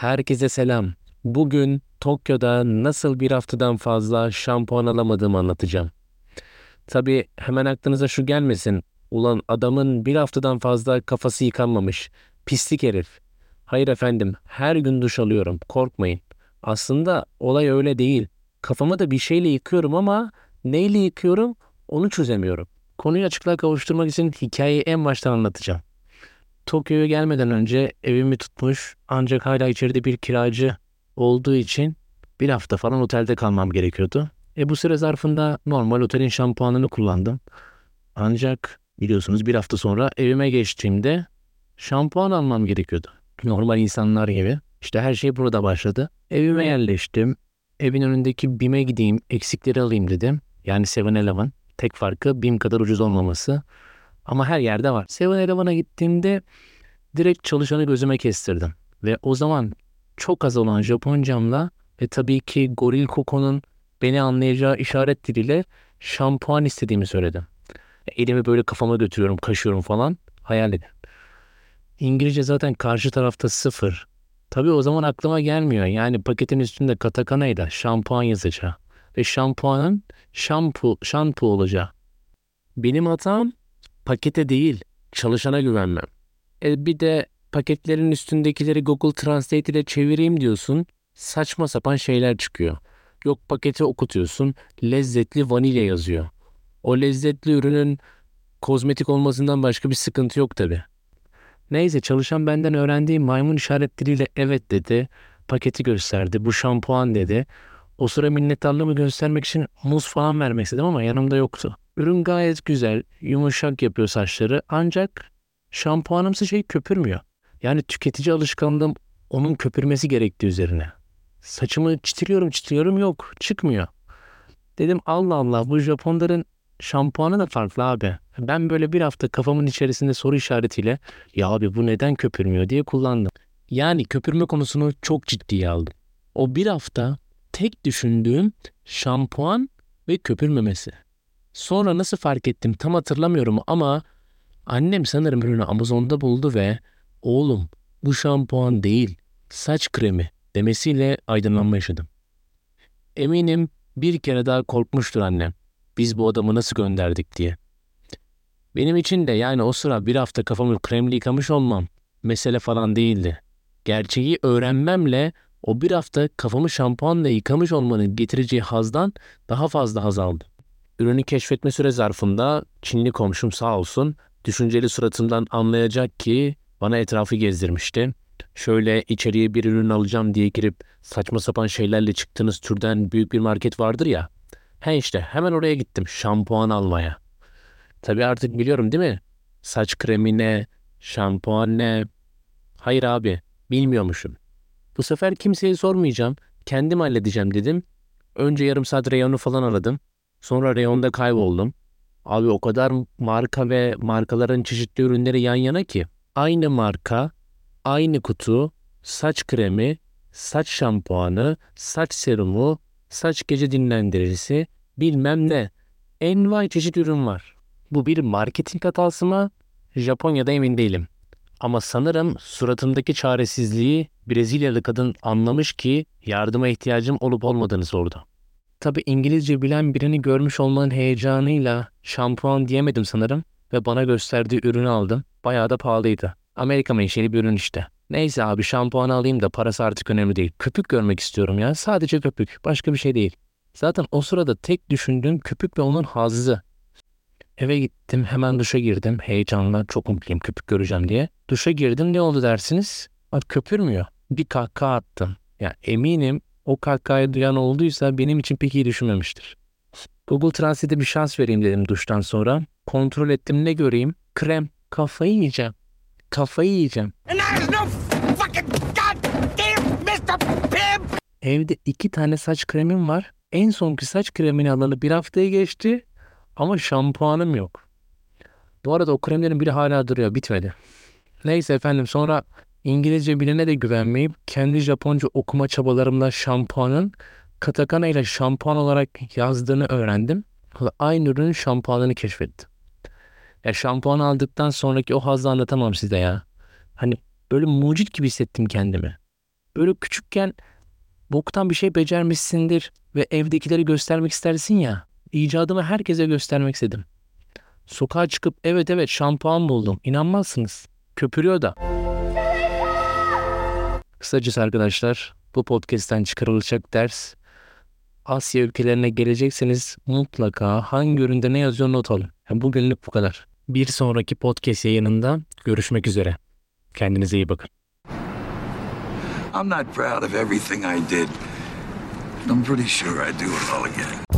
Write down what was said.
Herkese selam. Bugün Tokyo'da nasıl bir haftadan fazla şampuan alamadığımı anlatacağım. Tabii hemen aklınıza şu gelmesin. Ulan adamın bir haftadan fazla kafası yıkanmamış. Pislik herif. Hayır efendim, her gün duş alıyorum. Korkmayın. Aslında olay öyle değil. Kafamı da bir şeyle yıkıyorum ama neyle yıkıyorum onu çözemiyorum. Konuyu açıklığa kavuşturmak için hikayeyi en baştan anlatacağım. Tokyo'ya gelmeden önce evimi tutmuş ancak hala içeride bir kiracı olduğu için bir hafta falan otelde kalmam gerekiyordu. E bu süre zarfında normal otelin şampuanını kullandım. Ancak biliyorsunuz bir hafta sonra evime geçtiğimde şampuan almam gerekiyordu. Normal insanlar gibi. İşte her şey burada başladı. Evime yerleştim. Evin önündeki BİM'e gideyim, eksikleri alayım dedim. Yani 7-Eleven. Tek farkı BİM kadar ucuz olmaması. Ama her yerde var. 7-Eleven'a gittiğimde direkt çalışanı gözüme kestirdim. Ve o zaman çok az olan Japoncamla ve tabii ki Goril Koko'nun beni anlayacağı işaret diliyle şampuan istediğimi söyledim. Elimi böyle kafama götürüyorum, kaşıyorum falan. Hayal edin. İngilizce zaten karşı tarafta sıfır. Tabii o zaman aklıma gelmiyor. Yani paketin üstünde katakanayla şampuan yazacağı ve şampuanın şampu, şampu olacağı. Benim hatam pakete değil, çalışana güvenmem. E bir de paketlerin üstündekileri Google Translate ile çevireyim diyorsun. Saçma sapan şeyler çıkıyor. Yok paketi okutuyorsun. Lezzetli vanilya yazıyor. O lezzetli ürünün kozmetik olmasından başka bir sıkıntı yok tabi. Neyse çalışan benden öğrendiği maymun işaretleriyle evet dedi. Paketi gösterdi. Bu şampuan dedi. O sıra minnettarlığımı göstermek için muz falan vermek istedim ama yanımda yoktu. Ürün gayet güzel, yumuşak yapıyor saçları ancak şampuanımsı şey köpürmüyor. Yani tüketici alışkanlığım onun köpürmesi gerektiği üzerine. Saçımı çitiliyorum çitiliyorum yok çıkmıyor. Dedim Allah Allah bu Japonların şampuanı da farklı abi. Ben böyle bir hafta kafamın içerisinde soru işaretiyle ya abi bu neden köpürmüyor diye kullandım. Yani köpürme konusunu çok ciddiye aldım. O bir hafta tek düşündüğüm şampuan ve köpürmemesi. Sonra nasıl fark ettim tam hatırlamıyorum ama annem sanırım ürünü Amazon'da buldu ve oğlum bu şampuan değil saç kremi demesiyle aydınlanma yaşadım. Eminim bir kere daha korkmuştur annem. Biz bu adamı nasıl gönderdik diye. Benim için de yani o sıra bir hafta kafamı kremli yıkamış olmam mesele falan değildi. Gerçeği öğrenmemle o bir hafta kafamı şampuanla yıkamış olmanın getireceği hazdan daha fazla haz aldım. Ürünü keşfetme süre zarfında Çinli komşum sağ olsun düşünceli suratımdan anlayacak ki bana etrafı gezdirmişti. Şöyle içeriye bir ürün alacağım diye girip saçma sapan şeylerle çıktığınız türden büyük bir market vardır ya. He işte hemen oraya gittim şampuan almaya. Tabii artık biliyorum değil mi? Saç kremi ne, şampuan ne? Hayır abi bilmiyormuşum. Bu sefer kimseye sormayacağım. Kendim halledeceğim dedim. Önce yarım saat reyonu falan aradım. Sonra reyonda kayboldum. Abi o kadar marka ve markaların çeşitli ürünleri yan yana ki. Aynı marka, aynı kutu, saç kremi, saç şampuanı, saç serumu, saç gece dinlendiricisi, bilmem ne. Envai çeşit ürün var. Bu bir marketing hatası mı? Japonya'da emin değilim. Ama sanırım suratımdaki çaresizliği Brezilyalı kadın anlamış ki yardıma ihtiyacım olup olmadığını sordu. Tabi İngilizce bilen birini görmüş olmanın heyecanıyla şampuan diyemedim sanırım ve bana gösterdiği ürünü aldım. Bayağı da pahalıydı. Amerika menşeli bir ürün işte. Neyse abi şampuan alayım da parası artık önemli değil. Köpük görmek istiyorum ya. Sadece köpük. Başka bir şey değil. Zaten o sırada tek düşündüğüm köpük ve onun hazzı. Eve gittim hemen duşa girdim. Heyecanla çok mutluyum köpük göreceğim diye. Duşa girdim ne oldu dersiniz? Bak köpürmüyor. Bir kahkaha attım. Ya eminim o kahkahayı duyan olduysa benim için pek iyi düşünmemiştir. Google Translate'e bir şans vereyim dedim duştan sonra. Kontrol ettim ne göreyim? Krem. Kafayı yiyeceğim. Kafayı yiyeceğim. Evde iki tane saç kremim var. En sonki saç kremini alalı bir haftaya geçti. Ama şampuanım yok. Bu arada o kremlerin biri hala duruyor. Bitmedi. Neyse efendim sonra İngilizce bilene de güvenmeyip kendi Japonca okuma çabalarımla şampuanın katakana ile şampuan olarak yazdığını öğrendim. Ve aynı ürünün şampuanını keşfettim. Ya şampuan aldıktan sonraki o hazzı anlatamam size ya. Hani böyle mucit gibi hissettim kendimi. Böyle küçükken boktan bir şey becermişsindir ve evdekileri göstermek istersin ya. İcadımı herkese göstermek istedim. Sokağa çıkıp evet evet şampuan buldum. İnanmazsınız. Köpürüyor da. Kısacası arkadaşlar bu podcast'ten çıkarılacak ders Asya ülkelerine gelecekseniz mutlaka hangi üründe ne yazıyor not alın. Yani bugünlük bu kadar. Bir sonraki podcast yayınında görüşmek üzere. Kendinize iyi bakın. I'm not proud of everything I did. I'm pretty sure I'd do it all again.